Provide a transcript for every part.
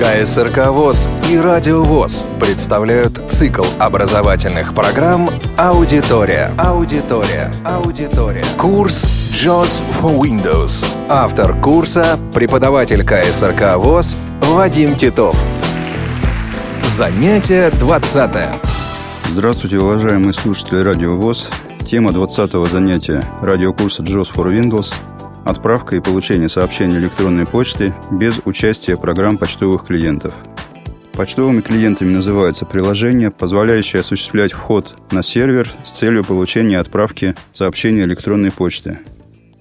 КСРК ВОЗ и Радио ВОЗ представляют цикл образовательных программ «Аудитория». Аудитория. Аудитория. Курс JOS for Windows. Автор курса – преподаватель КСРК ВОЗ Вадим Титов. Занятие 20. Здравствуйте, уважаемые слушатели Радио ВОЗ. Тема 20-го занятия радиокурса JOS for Windows – отправка и получение сообщений электронной почты без участия программ почтовых клиентов. Почтовыми клиентами называются приложения, позволяющие осуществлять вход на сервер с целью получения отправки сообщений электронной почты.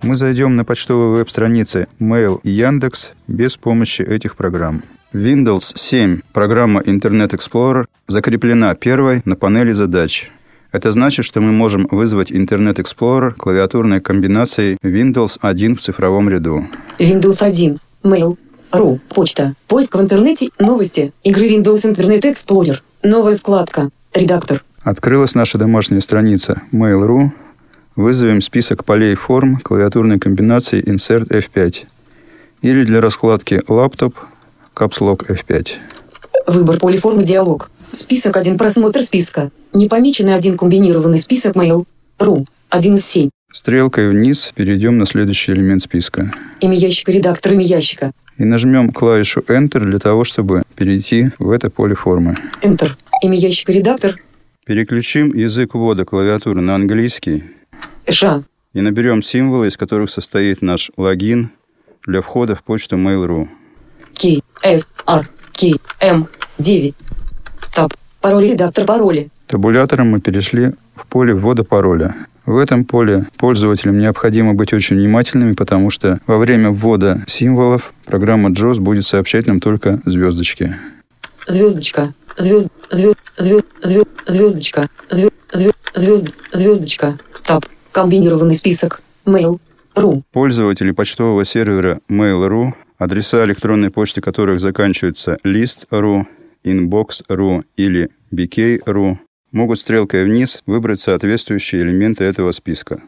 Мы зайдем на почтовые веб-страницы Mail и Яндекс без помощи этих программ. Windows 7 программа Internet Explorer закреплена первой на панели задач – это значит, что мы можем вызвать Internet Explorer клавиатурной комбинацией Windows 1 в цифровом ряду. Windows 1. Mail. Ру. Почта. Поиск в интернете. Новости. Игры Windows Internet Explorer. Новая вкладка. Редактор. Открылась наша домашняя страница Mail.ru. Вызовем список полей форм клавиатурной комбинации Insert F5. Или для раскладки Caps Lock F5. Выбор полиформы диалог. Список 1. Просмотр списка. Непомеченный один комбинированный список mail. Ру. 1 из 7. Стрелкой вниз перейдем на следующий элемент списка. Имя ящика, редактор имя ящика. И нажмем клавишу Enter для того, чтобы перейти в это поле формы. Enter. Имя ящика, редактор. Переключим язык ввода клавиатуры на английский. Ша. И наберем символы, из которых состоит наш логин для входа в почту Mail.ru. K, S, R, K, M, 9. Таб. Пароль редактор пароля. Табулятором мы перешли в поле ввода пароля. В этом поле пользователям необходимо быть очень внимательными, потому что во время ввода символов программа JOS будет сообщать нам только звездочки. Звездочка. Звезд, звезд, звезд, звезд, звездочка. Звезд, звезд, звезд, звездочка. Таб. Комбинированный список. Mail. Ру. Пользователи почтового сервера Mail.ru, адреса электронной почты которых заканчиваются list.ru, inbox.ru или bk.ru, могут стрелкой вниз выбрать соответствующие элементы этого списка.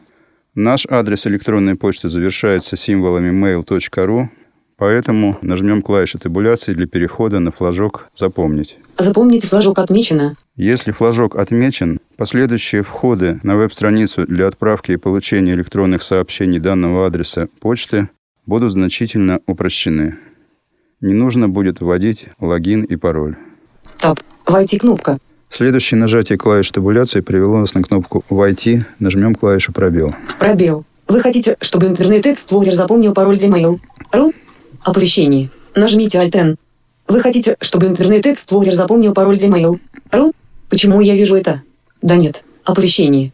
Наш адрес электронной почты завершается символами mail.ru, поэтому нажмем клавишу табуляции для перехода на флажок «Запомнить». Запомните, флажок отмечено. Если флажок отмечен, последующие входы на веб-страницу для отправки и получения электронных сообщений данного адреса почты будут значительно упрощены. Не нужно будет вводить логин и пароль. Таб. Войти кнопка. Следующее нажатие клавиш табуляции привело нас на кнопку «Войти». Нажмем клавишу «Пробел». Пробел. Вы хотите, чтобы Интернет Explorer запомнил пароль для mail? Ру. Оповещение. Нажмите Alt-N. Вы хотите, чтобы Интернет Explorer запомнил пароль для mail? Ру. Почему я вижу это? Да нет. Оповещение.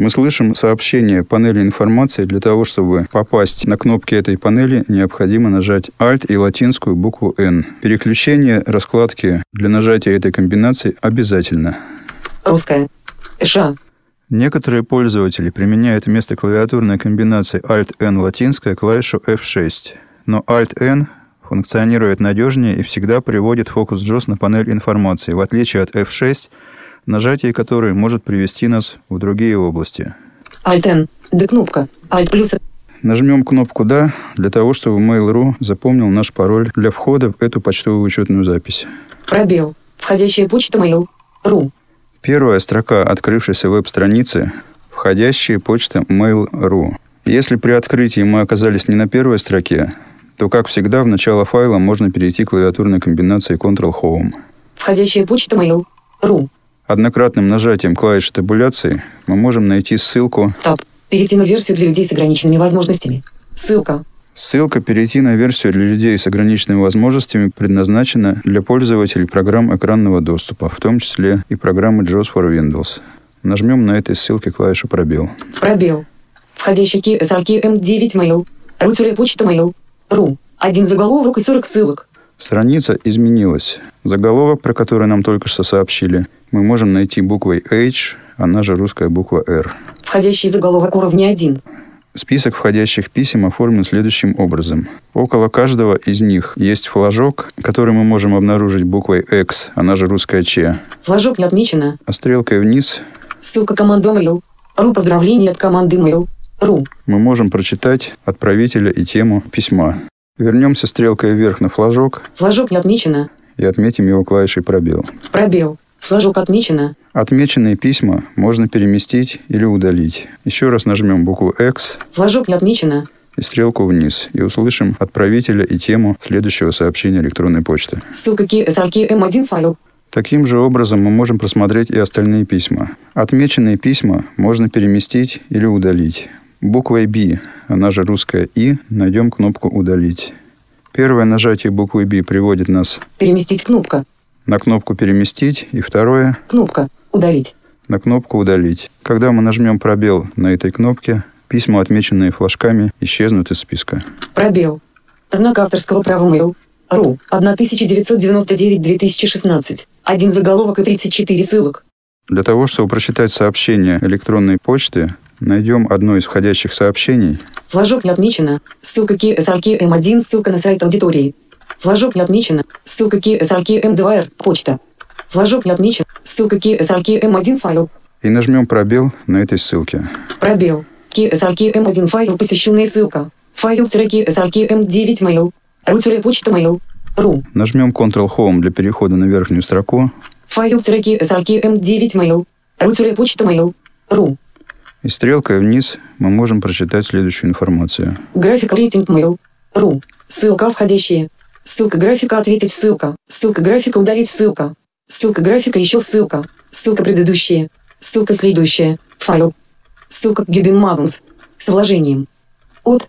Мы слышим сообщение панели информации. Для того, чтобы попасть на кнопки этой панели, необходимо нажать Alt и латинскую букву N. Переключение раскладки для нажатия этой комбинации обязательно. Русская. Ша. Некоторые пользователи применяют вместо клавиатурной комбинации Alt-N латинская клавишу F6. Но Alt-N функционирует надежнее и всегда приводит фокус JOS на панель информации, в отличие от F6, нажатие которой может привести нас в другие области. Alt-N. Д кнопка. Alt плюс. Нажмем кнопку «Да» для того, чтобы Mail.ru запомнил наш пароль для входа в эту почтовую учетную запись. Пробел. Входящая почта Mail. Ру. Первая строка открывшейся веб-страницы – входящая почта Mail.ru. Если при открытии мы оказались не на первой строке, то, как всегда, в начало файла можно перейти к клавиатурной комбинации Ctrl-Home. Входящая почта Mail. Однократным нажатием клавиши табуляции мы можем найти ссылку Таб. Перейти на версию для людей с ограниченными возможностями. Ссылка. Ссылка «Перейти на версию для людей с ограниченными возможностями» предназначена для пользователей программ экранного доступа, в том числе и программы JAWS for Windows. Нажмем на этой ссылке клавишу «Пробел». Пробел. Входящий ки SRK M9 mail. Рутерная почта mail. Ру. Один заголовок и 40 ссылок. Страница изменилась. Заголовок, про который нам только что сообщили, мы можем найти буквой H, она же русская буква R. Входящий заголовок уровня 1. Список входящих писем оформлен следующим образом. Около каждого из них есть флажок, который мы можем обнаружить буквой X, она же русская Ч. Флажок не отмечено. А стрелкой вниз Ссылка команда mail. Ру поздравление от команды mail. Ру. мы можем прочитать отправителя и тему письма. Вернемся стрелкой вверх на флажок Флажок не отмечено. и отметим его клавишей пробел. Пробел. Флажок отмечено. Отмеченные письма можно переместить или удалить. Еще раз нажмем букву X Флажок не отмечено. и стрелку вниз, и услышим отправителя и тему следующего сообщения электронной почты. Ссылка KSRK M1 файл. Таким же образом мы можем просмотреть и остальные письма. Отмеченные письма можно переместить или удалить. Буквой B, она же русская И, найдем кнопку «Удалить». Первое нажатие буквы B приводит нас Переместить кнопка. на кнопку «Переместить», и второе Кнопка. Удалить. на кнопку «Удалить». Когда мы нажмем пробел на этой кнопке, письма, отмеченные флажками, исчезнут из списка. Пробел. Знак авторского права mail. РУ. 1999-2016. Один заголовок и 34 ссылок. Для того, чтобы прочитать сообщение электронной почты, найдем одно из входящих сообщений, Флажок не отмечено. Ссылка KSRK M1. Ссылка на сайт аудитории. Флажок не отмечено. Ссылка KSRK M2R. Почта. Флажок не отмечен. Ссылка KSRK M1 файл. и нажмем пробел на этой ссылке. Пробел. KSRK M1 файл. Посещенная ссылка. Файл-KSRK M9 mail. Ру-почта mail. Ру. Нажмем Ctrl-Home для перехода на верхнюю строку Файл-KSRK M9 mail. Ру-почта mail. Ру. И стрелкой вниз мы можем прочитать следующую информацию. График рейтинг mail. Ру. Ссылка входящие. Ссылка графика ответить ссылка. Ссылка графика удалить ссылка. Ссылка графика еще ссылка. Ссылка предыдущая. Ссылка следующая. Файл. Ссылка Гюбин Магнус. С вложением. От.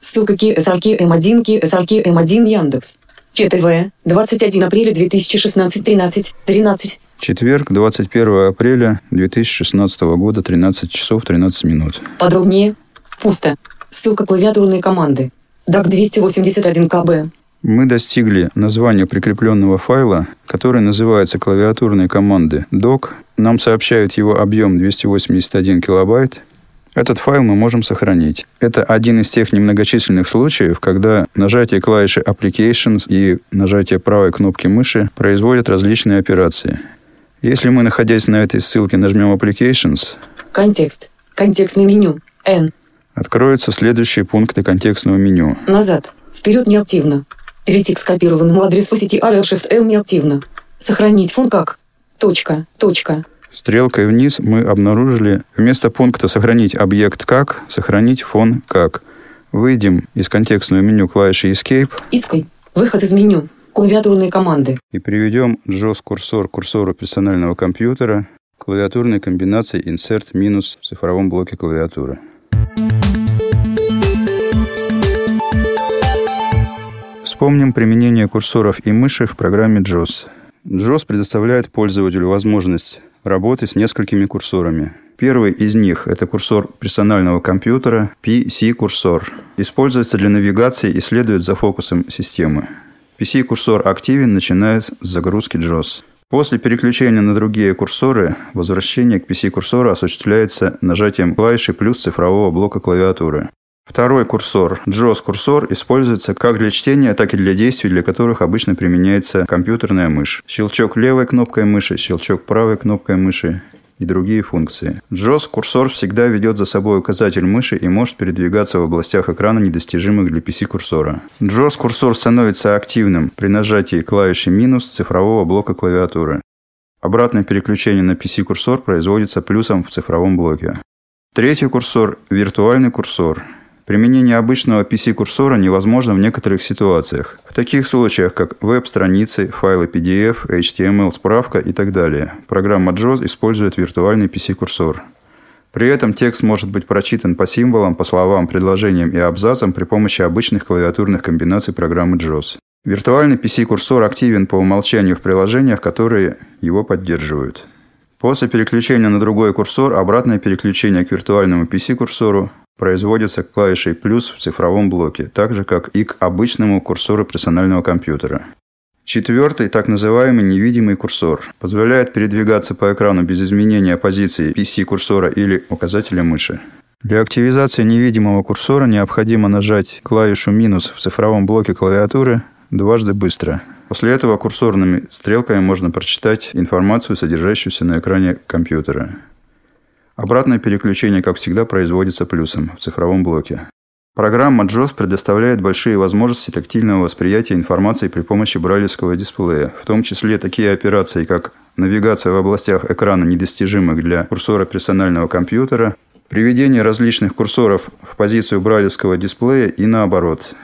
Ссылка KSRK M1 KSRK M1 Яндекс. ЧТВ. 21 апреля 2016 13 13. Четверг, 21 апреля 2016 года, 13 часов 13 минут. Подробнее. Пусто. Ссылка клавиатурной команды. DAC 281 КБ. Мы достигли названия прикрепленного файла, который называется клавиатурной команды doc. Нам сообщают его объем 281 килобайт. Этот файл мы можем сохранить. Это один из тех немногочисленных случаев, когда нажатие клавиши Applications и нажатие правой кнопки мыши производят различные операции. Если мы, находясь на этой ссылке, нажмем Applications, Контекст. Контекстное меню. N. откроются следующие пункты контекстного меню. Назад. Вперед неактивно. Перейти к скопированному адресу сети RL-Shift-L неактивно. Сохранить фон как. Точка. Точка. Стрелкой вниз мы обнаружили вместо пункта «Сохранить объект как» «Сохранить фон как». Выйдем из контекстного меню клавиши Escape Иской. Выход из меню. Клавиатурные команды. и приведем JOS-курсор к курсору персонального компьютера клавиатурной комбинацией Insert минус в цифровом блоке клавиатуры. Вспомним применение курсоров и мыши в программе JOS. JOS предоставляет пользователю возможность работы с несколькими курсорами. Первый из них – это курсор персонального компьютера PC-курсор. Используется для навигации и следует за фокусом системы. PC-курсор активен, начиная загрузки JOS. После переключения на другие курсоры, возвращение к PC-курсору осуществляется нажатием клавиши плюс цифрового блока клавиатуры. Второй курсор, JOS-курсор, используется как для чтения, так и для действий, для которых обычно применяется компьютерная мышь. Щелчок левой кнопкой мыши, щелчок правой кнопкой мыши и другие функции. JOS-курсор всегда ведет за собой указатель мыши и может передвигаться в областях экрана, недостижимых для PC-курсора. JOS-курсор становится активным при нажатии клавиши минус цифрового блока клавиатуры. Обратное переключение на PC-курсор производится плюсом в цифровом блоке. Третий курсор – виртуальный курсор. Применение обычного PC-курсора невозможно в некоторых ситуациях. В таких случаях, как веб-страницы, файлы PDF, HTML, справка и так далее. Программа JOS использует виртуальный PC-курсор. При этом текст может быть прочитан по символам, по словам, предложениям и абзацам при помощи обычных клавиатурных комбинаций программы JOS. Виртуальный PC-курсор активен по умолчанию в приложениях, которые его поддерживают. После переключения на другой курсор обратное переключение к виртуальному PC-курсору производится клавишей «плюс» в цифровом блоке, так же, как и к обычному курсору персонального компьютера. Четвертый, так называемый невидимый курсор, позволяет передвигаться по экрану без изменения позиции PC-курсора или указателя мыши. Для активизации невидимого курсора необходимо нажать клавишу «минус» в цифровом блоке клавиатуры дважды быстро. После этого курсорными стрелками можно прочитать информацию, содержащуюся на экране компьютера. Обратное переключение, как всегда, производится плюсом в цифровом блоке. Программа JOS предоставляет большие возможности тактильного восприятия информации при помощи брайлевского дисплея, в том числе такие операции, как навигация в областях экрана, недостижимых для курсора персонального компьютера, приведение различных курсоров в позицию брайлевского дисплея и наоборот.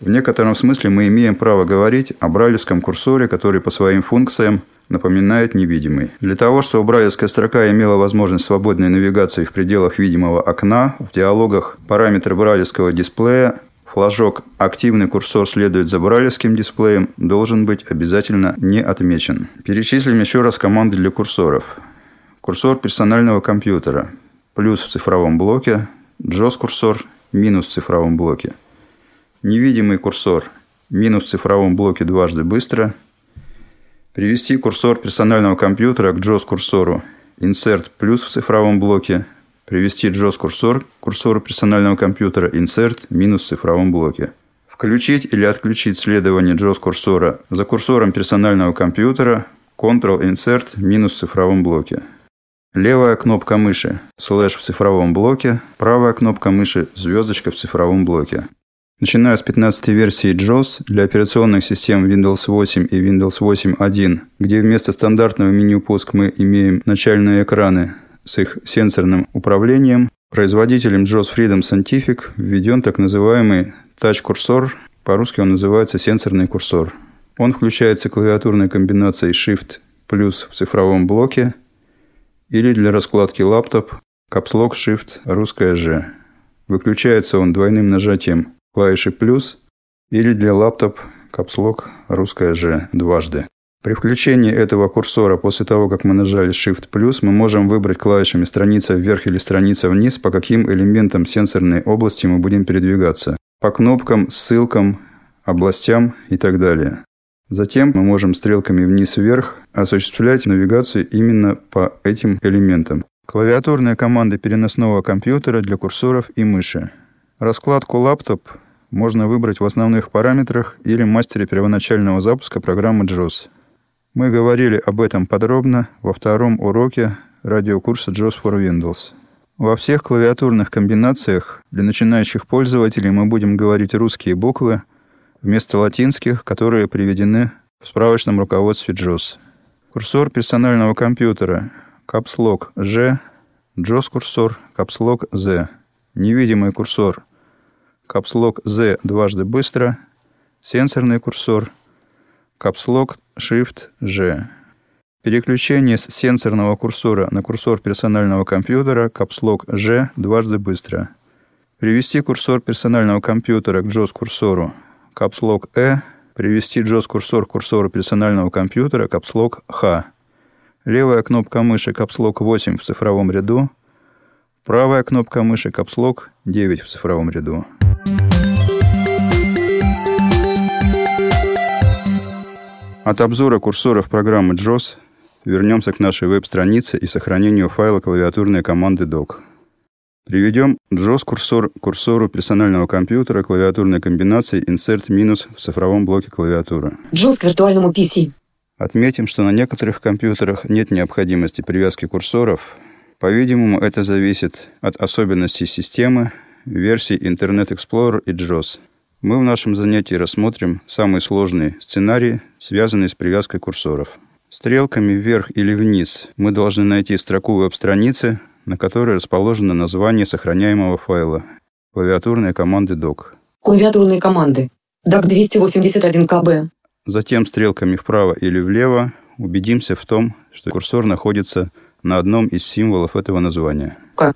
В некотором смысле мы имеем право говорить о брайлевском курсоре, который по своим функциям напоминает невидимый. Для того, чтобы брайлевская строка имела возможность свободной навигации в пределах видимого окна, в диалогах параметры брайлевского дисплея Флажок «Активный курсор следует за брайлевским дисплеем» должен быть обязательно не отмечен. Перечислим еще раз команды для курсоров. Курсор персонального компьютера. Плюс в цифровом блоке. JOS-курсор. Минус в цифровом блоке. Невидимый курсор. Минус в цифровом блоке дважды быстро – Привести курсор персонального компьютера к JOS-курсору. Insert плюс в цифровом блоке. Привести JOS-курсор к курсору персонального компьютера. Insert минус в цифровом блоке. Включить или отключить следование JOS-курсора за курсором персонального компьютера. Ctrl-Insert минус в цифровом блоке. Левая кнопка мыши – слэш в цифровом блоке, правая кнопка мыши – звездочка в цифровом блоке. Начиная с 15 версии JOS для операционных систем Windows 8 и Windows 8.1, где вместо стандартного меню пуск мы имеем начальные экраны с их сенсорным управлением, производителем JOS Freedom Scientific введен так называемый Touch-курсор, по-русски он называется сенсорный курсор. Он включается клавиатурной комбинацией Shift плюс в цифровом блоке или для раскладки лаптоп Caps Lock Shift русская G. Выключается он двойным нажатием клавиши плюс или для лаптоп капслок русская же дважды. При включении этого курсора после того, как мы нажали Shift плюс, мы можем выбрать клавишами страница вверх или страница вниз, по каким элементам сенсорной области мы будем передвигаться. По кнопкам, ссылкам, областям и так далее. Затем мы можем стрелками вниз-вверх осуществлять навигацию именно по этим элементам. Клавиатурные команды переносного компьютера для курсоров и мыши. Раскладку лаптоп можно выбрать в основных параметрах или мастере первоначального запуска программы JOS. Мы говорили об этом подробно во втором уроке радиокурса JOS for Windows. Во всех клавиатурных комбинациях для начинающих пользователей мы будем говорить русские буквы вместо латинских, которые приведены в справочном руководстве JOS. Курсор персонального компьютера Caps Lock G, JOS курсор Caps Lock Z, невидимый курсор капслок Z дважды быстро, сенсорный курсор, капслок Shift G. Переключение с сенсорного курсора на курсор персонального компьютера капслок G дважды быстро. Привести курсор персонального компьютера к JOS-курсору капслок E. Привести JOS-курсор к курсору персонального компьютера капслок H. Левая кнопка мыши капслок 8 в цифровом ряду. Правая кнопка мыши капслок 9 в цифровом ряду. От обзора курсоров программы JOS вернемся к нашей веб-странице и сохранению файла клавиатурной команды doc. Приведем JOS-курсор к курсору персонального компьютера клавиатурной комбинации Insert минус в цифровом блоке клавиатуры. JOS к виртуальному PC. Отметим, что на некоторых компьютерах нет необходимости привязки курсоров. По-видимому, это зависит от особенностей системы, версий Internet Explorer и JOS. Мы в нашем занятии рассмотрим самый сложный сценарий, связанный с привязкой курсоров. Стрелками вверх или вниз мы должны найти строку веб-страницы, на которой расположено название сохраняемого файла. Клавиатурные команды doc. Клавиатурные команды. DOC 281 КБ. Затем стрелками вправо или влево убедимся в том, что курсор находится на одном из символов этого названия. К.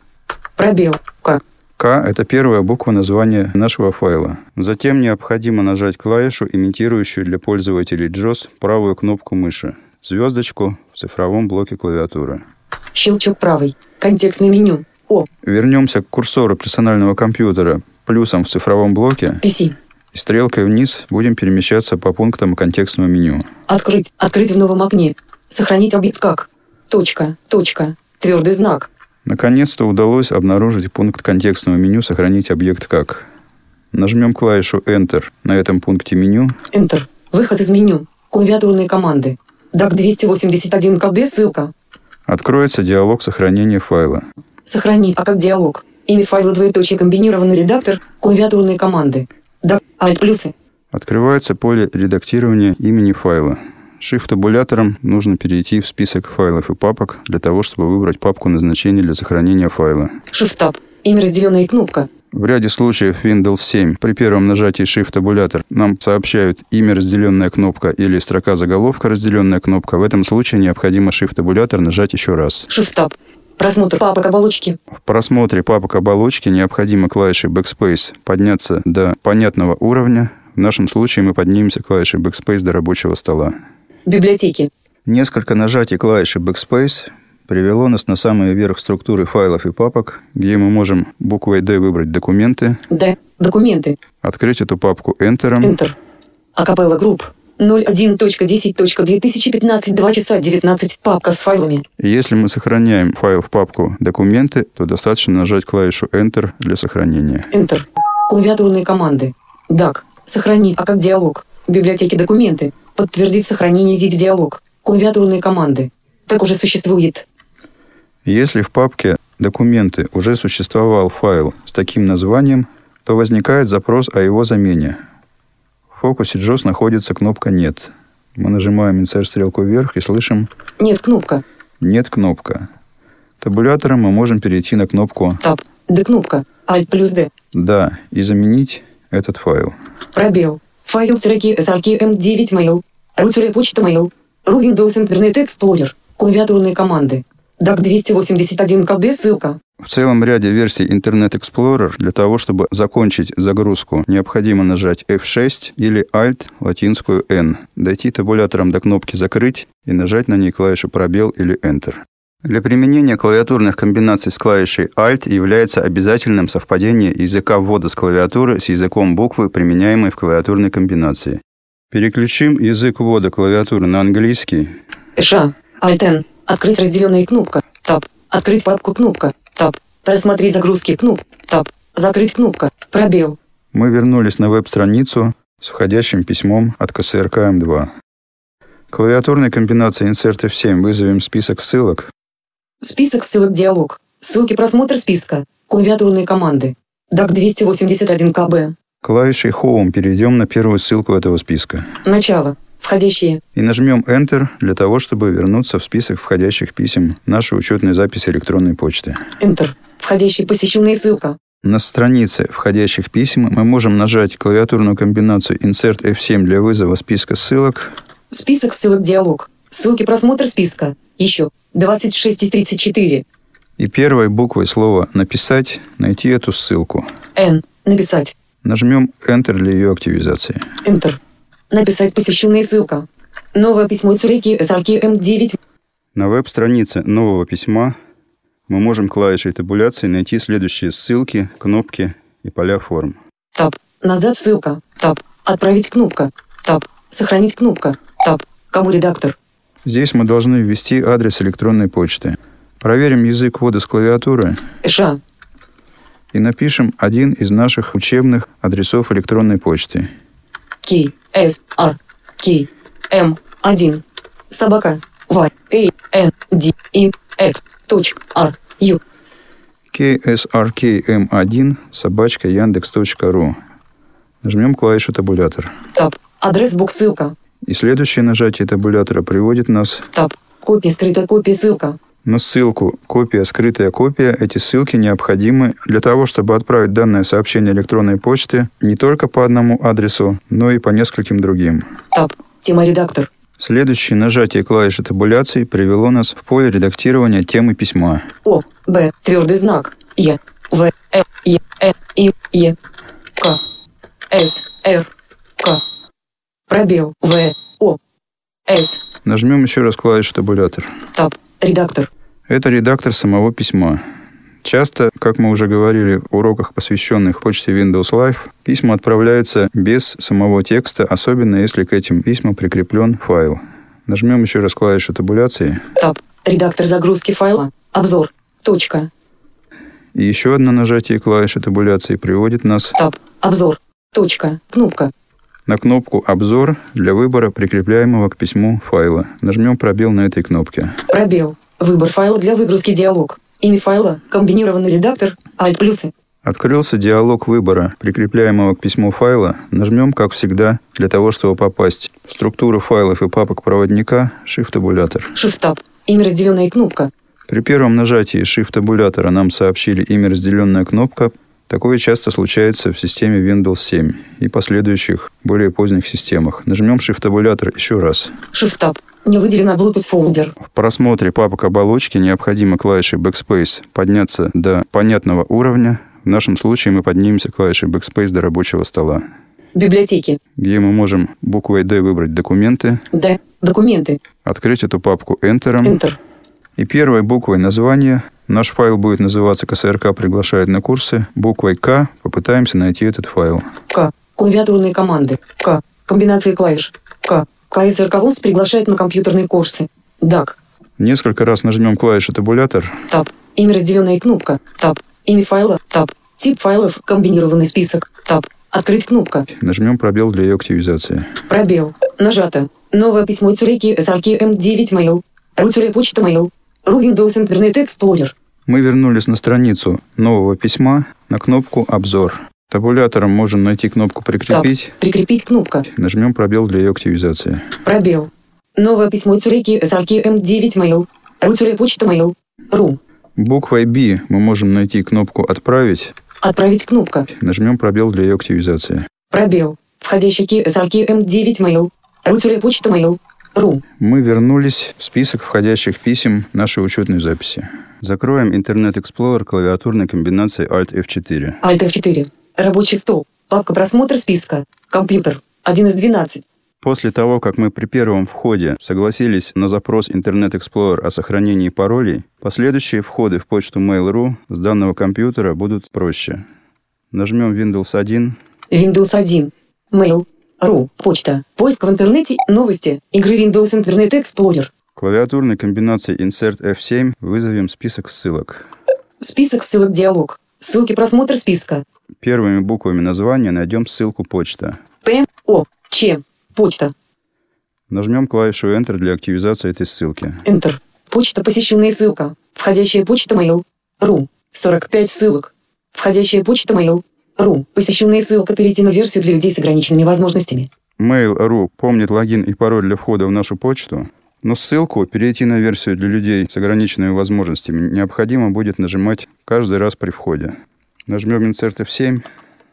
Пробел. К. К – это первая буква названия нашего файла. Затем необходимо нажать клавишу, имитирующую для пользователей JOS правую кнопку мыши, звездочку в цифровом блоке клавиатуры. Щелчок правый. Контекстное меню. О. Вернемся к курсору персонального компьютера плюсом в цифровом блоке. PC. И стрелкой вниз будем перемещаться по пунктам контекстного меню. Открыть. Открыть в новом окне. Сохранить объект как. Точка. Точка. Твердый знак. Наконец-то удалось обнаружить пункт контекстного меню «Сохранить объект как». Нажмем клавишу Enter на этом пункте меню. Enter. Выход из меню. Клавиатурные команды. DAC 281 КБ ссылка. Откроется диалог сохранения файла. Сохранить, а как диалог. Имя файла двоеточие комбинированный редактор, клавиатурные команды. Да, Alt плюсы. Открывается поле редактирования имени файла. Shift-табулятором нужно перейти в список файлов и папок для того, чтобы выбрать папку назначения для сохранения файла. Shift-таб. Имя разделенная кнопка. В ряде случаев Windows 7 при первом нажатии Shift-табулятор нам сообщают имя разделенная кнопка или строка заголовка разделенная кнопка. В этом случае необходимо Shift-табулятор нажать еще раз. Shift-таб. Просмотр папок оболочки. В просмотре папок оболочки необходимо клавишей Backspace подняться до понятного уровня. В нашем случае мы поднимемся клавишей Backspace до рабочего стола. Библиотеки. Несколько нажатий клавиши Backspace привело нас на самый верх структуры файлов и папок, где мы можем буквой D выбрать документы, Д. Документы. открыть эту папку Enter, Enter. Акапелла групп. 01.10.2015 2 часа 19. Папка с файлами. Если мы сохраняем файл в папку «Документы», то достаточно нажать клавишу Enter для сохранения. Enter. Клавиатурные команды. DAC. Сохранить. А как диалог. Библиотеки документы. Подтвердить сохранение в виде диалог. Клавиатурные команды. Так уже существует. Если в папке «Документы» уже существовал файл с таким названием, то возникает запрос о его замене. В фокусе JOS находится кнопка «Нет». Мы нажимаем Insert стрелку вверх и слышим Нет кнопка. «Нет» кнопка. Табулятором мы можем перейти на кнопку Таб. Д кнопка. Alt плюс D. «Да» и заменить этот файл. Пробел. Файл треки SRKM9 Mail. Ру почта Mail. Ру Windows Internet Explorer. Клавиатурные команды. DAC 281 КБ ссылка. В целом ряде версий Internet Explorer для того, чтобы закончить загрузку, необходимо нажать F6 или Alt латинскую N, дойти табулятором до кнопки «Закрыть» и нажать на ней клавишу «Пробел» или Enter. Для применения клавиатурных комбинаций с клавишей Alt является обязательным совпадение языка ввода с клавиатуры с языком буквы, применяемой в клавиатурной комбинации. Переключим язык ввода клавиатуры на английский. Ша. Alt N. Открыть разделенная кнопка. Таб. Открыть папку кнопка. Таб. Рассмотреть загрузки кноп. Таб. Закрыть кнопка. Пробел. Мы вернулись на веб-страницу с входящим письмом от КСРК М2. Клавиатурной комбинацией Insert F7 вызовем список ссылок. Список ссылок диалог. Ссылки просмотр списка. Клавиатурные команды. DAC 281 КБ. Клавишей Home перейдем на первую ссылку этого списка. Начало. Входящие. И нажмем Enter для того, чтобы вернуться в список входящих писем нашей учетной записи электронной почты. Enter. Входящие посещенные ссылка. На странице входящих писем мы можем нажать клавиатурную комбинацию Insert F7 для вызова списка ссылок. Список ссылок диалог. Ссылки просмотр списка. Еще. 26 из 34. И первой буквой слова «Написать» найти эту ссылку. N. Написать. Нажмем Enter для ее активизации. Enter. Написать посещенная ссылка. Новое письмо Цуреки SRK M9. На веб-странице нового письма мы можем клавишей табуляции найти следующие ссылки, кнопки и поля форм. Таб. Назад ссылка. Таб. Отправить кнопка. Таб. Сохранить кнопка. Таб. Кому редактор? Здесь мы должны ввести адрес электронной почты. Проверим язык ввода с клавиатуры Ша. и напишем один из наших учебных адресов электронной почты. К. С. Р. К. М. 1. Собака. В. А. Н. Д. И. X. Точка. Р. Ю. ksrkm1 собачка яндекс.ру. Нажмем клавишу табулятор. Таб. Адрес бук ссылка. И следующее нажатие табулятора приводит нас Таб. Копия скрытая копия ссылка. на ссылку «Копия, скрытая копия». Эти ссылки необходимы для того, чтобы отправить данное сообщение электронной почты не только по одному адресу, но и по нескольким другим. Таб. Тема редактор. Следующее нажатие клавиши табуляции привело нас в поле редактирования темы письма. О. Б. Твердый знак. Е. В. Э. Е. Э. И. Е. К. С. Р. К. Пробел. В. О. С. Нажмем еще раз клавишу табулятор. Таб. Редактор. Это редактор самого письма. Часто, как мы уже говорили в уроках, посвященных почте Windows Live, письма отправляются без самого текста, особенно если к этим письмам прикреплен файл. Нажмем еще раз клавишу табуляции. Таб. Редактор загрузки файла. Обзор. Точка. И еще одно нажатие клавиши табуляции приводит нас Таб. Обзор. Точка. Кнопка. На кнопку «Обзор» для выбора прикрепляемого к письму файла. Нажмем пробел на этой кнопке. Пробел. Выбор файла для выгрузки диалог. Имя файла. Комбинированный редактор. Alt плюсы. Открылся диалог выбора, прикрепляемого к письму файла. Нажмем, как всегда, для того, чтобы попасть в структуру файлов и папок проводника Shift-табулятор. Shift-таб. Имя разделенная кнопка. При первом нажатии Shift-табулятора нам сообщили имя разделенная кнопка. Такое часто случается в системе Windows 7 и последующих, более поздних системах. Нажмем Shift-табулятор еще раз. Shift-таб. Не выделено Bluetooth фолдер. В просмотре папок оболочки необходимо клавишей Backspace подняться до понятного уровня, в нашем случае мы поднимемся клавишей Backspace до рабочего стола. Библиотеки. Где мы можем буквой D выбрать документы. D. Документы. Открыть эту папку Enter. Enter. И первой буквой названия наш файл будет называться КСРК приглашает на курсы. Буквой К попытаемся найти этот файл. К. Клавиатурные команды. К. Комбинации клавиш. К. КСРК ВОЗ приглашает на компьютерные курсы. DAC. Несколько раз нажмем клавишу табулятор. Таб. Имя разделенная кнопка. Таб. Имя файла – таб. Тип файлов – комбинированный список. Таб. Открыть кнопка. Нажмем пробел для ее активизации. Пробел. Нажато. Новое письмо Цюреки SRK M9 Mail. Ру почта Mail. Ру Windows Internet Explorer. Мы вернулись на страницу нового письма на кнопку «Обзор». Табулятором можем найти кнопку «Прикрепить». Таб. Прикрепить кнопка. Нажмем пробел для ее активизации. Пробел. Новое письмо Цюреки SRK M9 Mail. Ру почта Mail. Ру. Буквой B мы можем найти кнопку «Отправить». Отправить кнопка. Нажмем пробел для ее активизации. Пробел. Входящий ки SRK M9 Mail. Ру почта Mail. Ру. Мы вернулись в список входящих писем нашей учетной записи. Закроем Internet Explorer клавиатурной комбинацией Alt F4. Alt F4. Рабочий стол. Папка просмотр списка. Компьютер. 1 из 12. После того, как мы при первом входе согласились на запрос Internet Explorer о сохранении паролей, последующие входы в почту Mail.ru с данного компьютера будут проще. Нажмем Windows 1. Windows 1. Mail.ru. Почта. Поиск в интернете. Новости. Игры Windows Internet Explorer. Клавиатурной комбинацией Insert F7 вызовем список ссылок. Список ссылок диалог. Ссылки просмотр списка. Первыми буквами названия найдем ссылку почта. П. О. Ч. Почта. Нажмем клавишу Enter для активизации этой ссылки. Enter. Почта посещенная ссылка. Входящая почта mail. Ру. 45 ссылок. Входящая почта mail. Ру. Посещенная ссылка перейти на версию для людей с ограниченными возможностями. Mail.ru помнит логин и пароль для входа в нашу почту, но ссылку перейти на версию для людей с ограниченными возможностями необходимо будет нажимать каждый раз при входе. Нажмем Insert F7.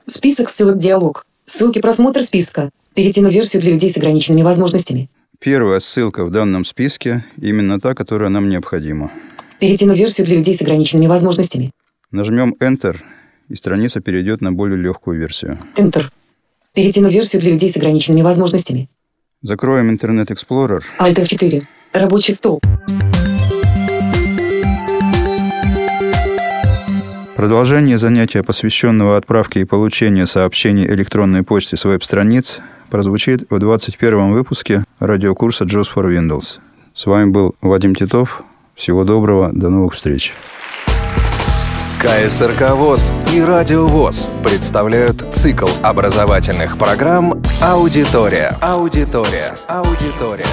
Список ссылок диалог. Ссылки просмотр списка. Перейти на версию для людей с ограниченными возможностями. Первая ссылка в данном списке именно та, которая нам необходима. Перейти на версию для людей с ограниченными возможностями. Нажмем Enter, и страница перейдет на более легкую версию. Enter. Перейти на версию для людей с ограниченными возможностями. Закроем Internet Explorer. Alt F4. Рабочий стол. Продолжение занятия, посвященного отправке и получению сообщений электронной почты с веб-страниц, прозвучит в 21 выпуске радиокурса JOS for Windows. С вами был Вадим Титов. Всего доброго, до новых встреч. КСРК ВОЗ и Радио ВОЗ представляют цикл образовательных программ «Аудитория». Аудитория. Аудитория.